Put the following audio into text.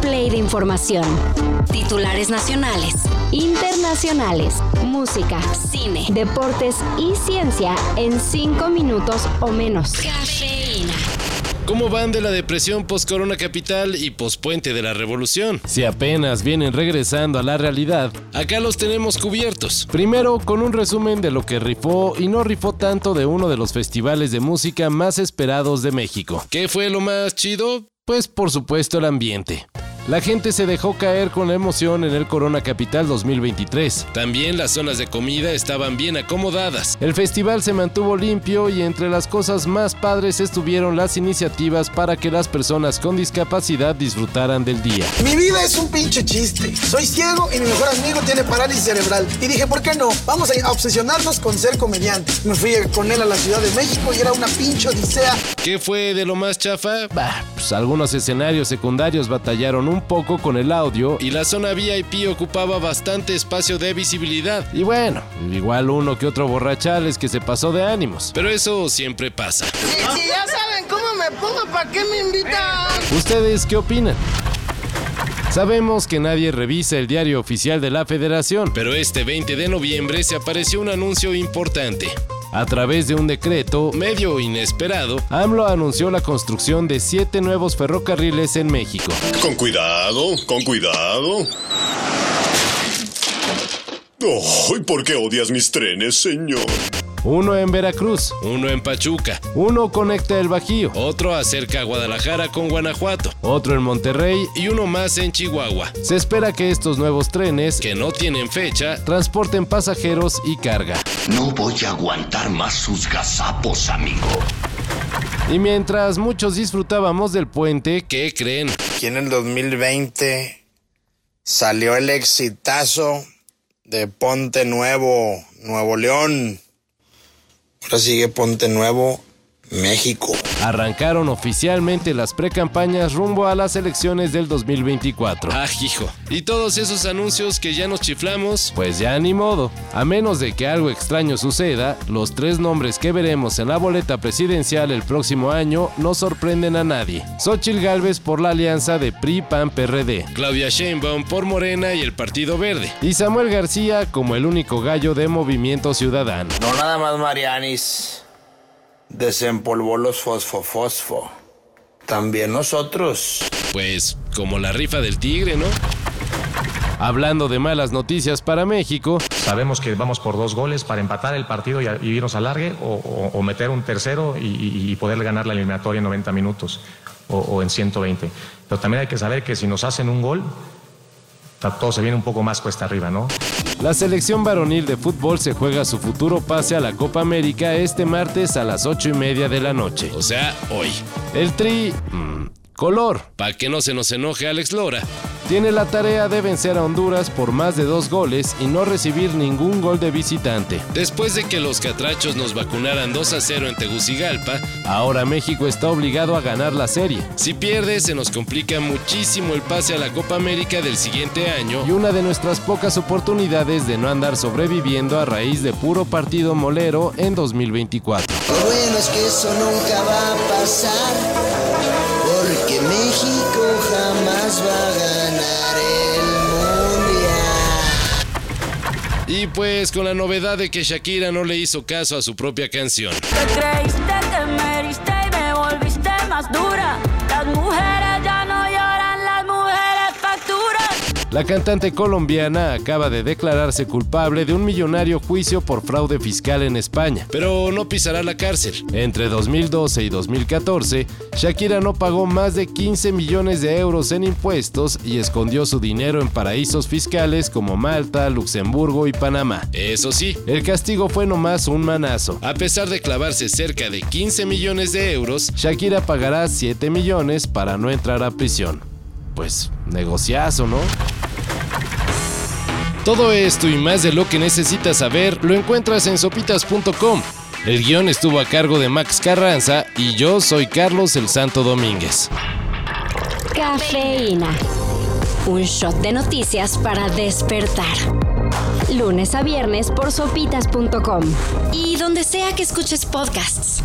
play de información. Titulares nacionales, internacionales, música, cine, deportes y ciencia en 5 minutos o menos. Cafeína. ¿Cómo van de la depresión post-corona capital y post-puente de la revolución? Si apenas vienen regresando a la realidad, Acá los tenemos cubiertos. primero con un resumen de lo que rifó y no rifó tanto de uno de los festivales de música más esperados de México. ¿Qué fue lo más chido? Pues por supuesto el ambiente. La gente se dejó caer con la emoción en el Corona Capital 2023. También las zonas de comida estaban bien acomodadas. El festival se mantuvo limpio y entre las cosas más padres estuvieron las iniciativas para que las personas con discapacidad disfrutaran del día. Mi vida es un pinche chiste. Soy ciego y mi mejor amigo tiene parálisis cerebral. Y dije, ¿por qué no? Vamos a obsesionarnos con ser comediantes. Me fui con él a la Ciudad de México y era una pinche odisea. ¿Qué fue de lo más chafa? Bah, pues algunos escenarios secundarios batallaron un poco con el audio Y la zona VIP ocupaba bastante espacio de visibilidad. y bueno, igual uno que otro borrachales que se pasó de ánimos. Pero eso siempre pasa. Si, ya saben cómo me pongo, ¿para qué me invitan? ¿Ustedes qué opinan? Sabemos que nadie revisa el diario oficial de la federación. Pero este 20 de noviembre se apareció un anuncio importante. A través de un decreto, Medio inesperado, AMLO anunció la construcción de siete nuevos ferrocarriles en México. Con cuidado, con cuidado. Ay, ¿por qué odias mis trenes, señor? Uno en Veracruz, uno en Pachuca, uno conecta el Bajío, otro acerca a Guadalajara con Guanajuato otro en Monterrey. y uno más en Chihuahua, Se espera que estos nuevos trenes que no tienen fecha transporten pasajeros y carga. No voy a aguantar más sus gazapos, amigo. Y mientras muchos disfrutábamos del puente, ¿Qué creen? Aquí en el 2020 salió el exitazo de Ponte Nuevo, Nuevo León. Ahora sigue Ponte Nuevo, México. arrancaron oficialmente las precampañas rumbo a las elecciones del 2024. Ah, hijo. Y todos esos anuncios que ya nos chiflamos, Pues ya ni modo. A menos de que algo extraño suceda, los tres nombres que veremos en la boleta presidencial el próximo año no sorprenden a nadie. Xochitl Gálvez por la alianza de PRI-PAN-PRD Claudia Sheinbaum por Morena y el Partido Verde. y Samuel García como el único gallo de Movimiento Ciudadano. No nada más Marianis desempolvó los fosfo-fosfo. También nosotros. Pues como la rifa del tigre, ¿no? Hablando de malas noticias para México, Sabemos que vamos por dos goles para empatar el partido y, a- y irnos al largue o, o- o meter un tercero y, poder ganar la eliminatoria en 90 minutos o, o en 120. Pero también hay que saber que si nos hacen un gol, todo se viene un poco más cuesta arriba, ¿no? la selección varonil de fútbol se juega su futuro pase a la Copa América este martes a las 8 y media de la noche. O sea, hoy. El Tri... mm, color. Para que no se nos enoje Alex Lora. Tiene la tarea de vencer a Honduras por más de dos goles y no recibir ningún gol de visitante. Después de que los catrachos nos vacunaran 2 a 0 en Tegucigalpa, Ahora México está obligado a ganar la serie. si pierde se nos complica muchísimo el pase a la Copa América del siguiente año Y una de nuestras pocas oportunidades de no andar sobreviviendo a raíz de puro partido molero en 2024. Lo bueno es que eso nunca va a pasar, Y pues con la novedad de que Shakira no le hizo caso a su propia canción. Te creíste heriste y me volviste más dura. La cantante colombiana acaba de declararse culpable de un millonario juicio por fraude fiscal en España. Pero no pisará la cárcel. Entre 2012 y 2014, Shakira no pagó más de 15 millones de euros en impuestos y escondió su dinero en paraísos fiscales como Malta, Luxemburgo y Panamá. Eso sí, El castigo fue nomás un manazo. a pesar de clavarse cerca de 15 millones de euros, Shakira pagará 7 millones para no entrar a prisión. Pues, negociazo, ¿no? Todo esto y más de lo que necesitas saber lo encuentras en sopitas.com. El guion estuvo a cargo de Max Carranza y yo soy Carlos el Santo Domínguez. Cafeína. Un shot de noticias para despertar. Lunes a viernes por sopitas.com. Y donde sea que escuches podcasts.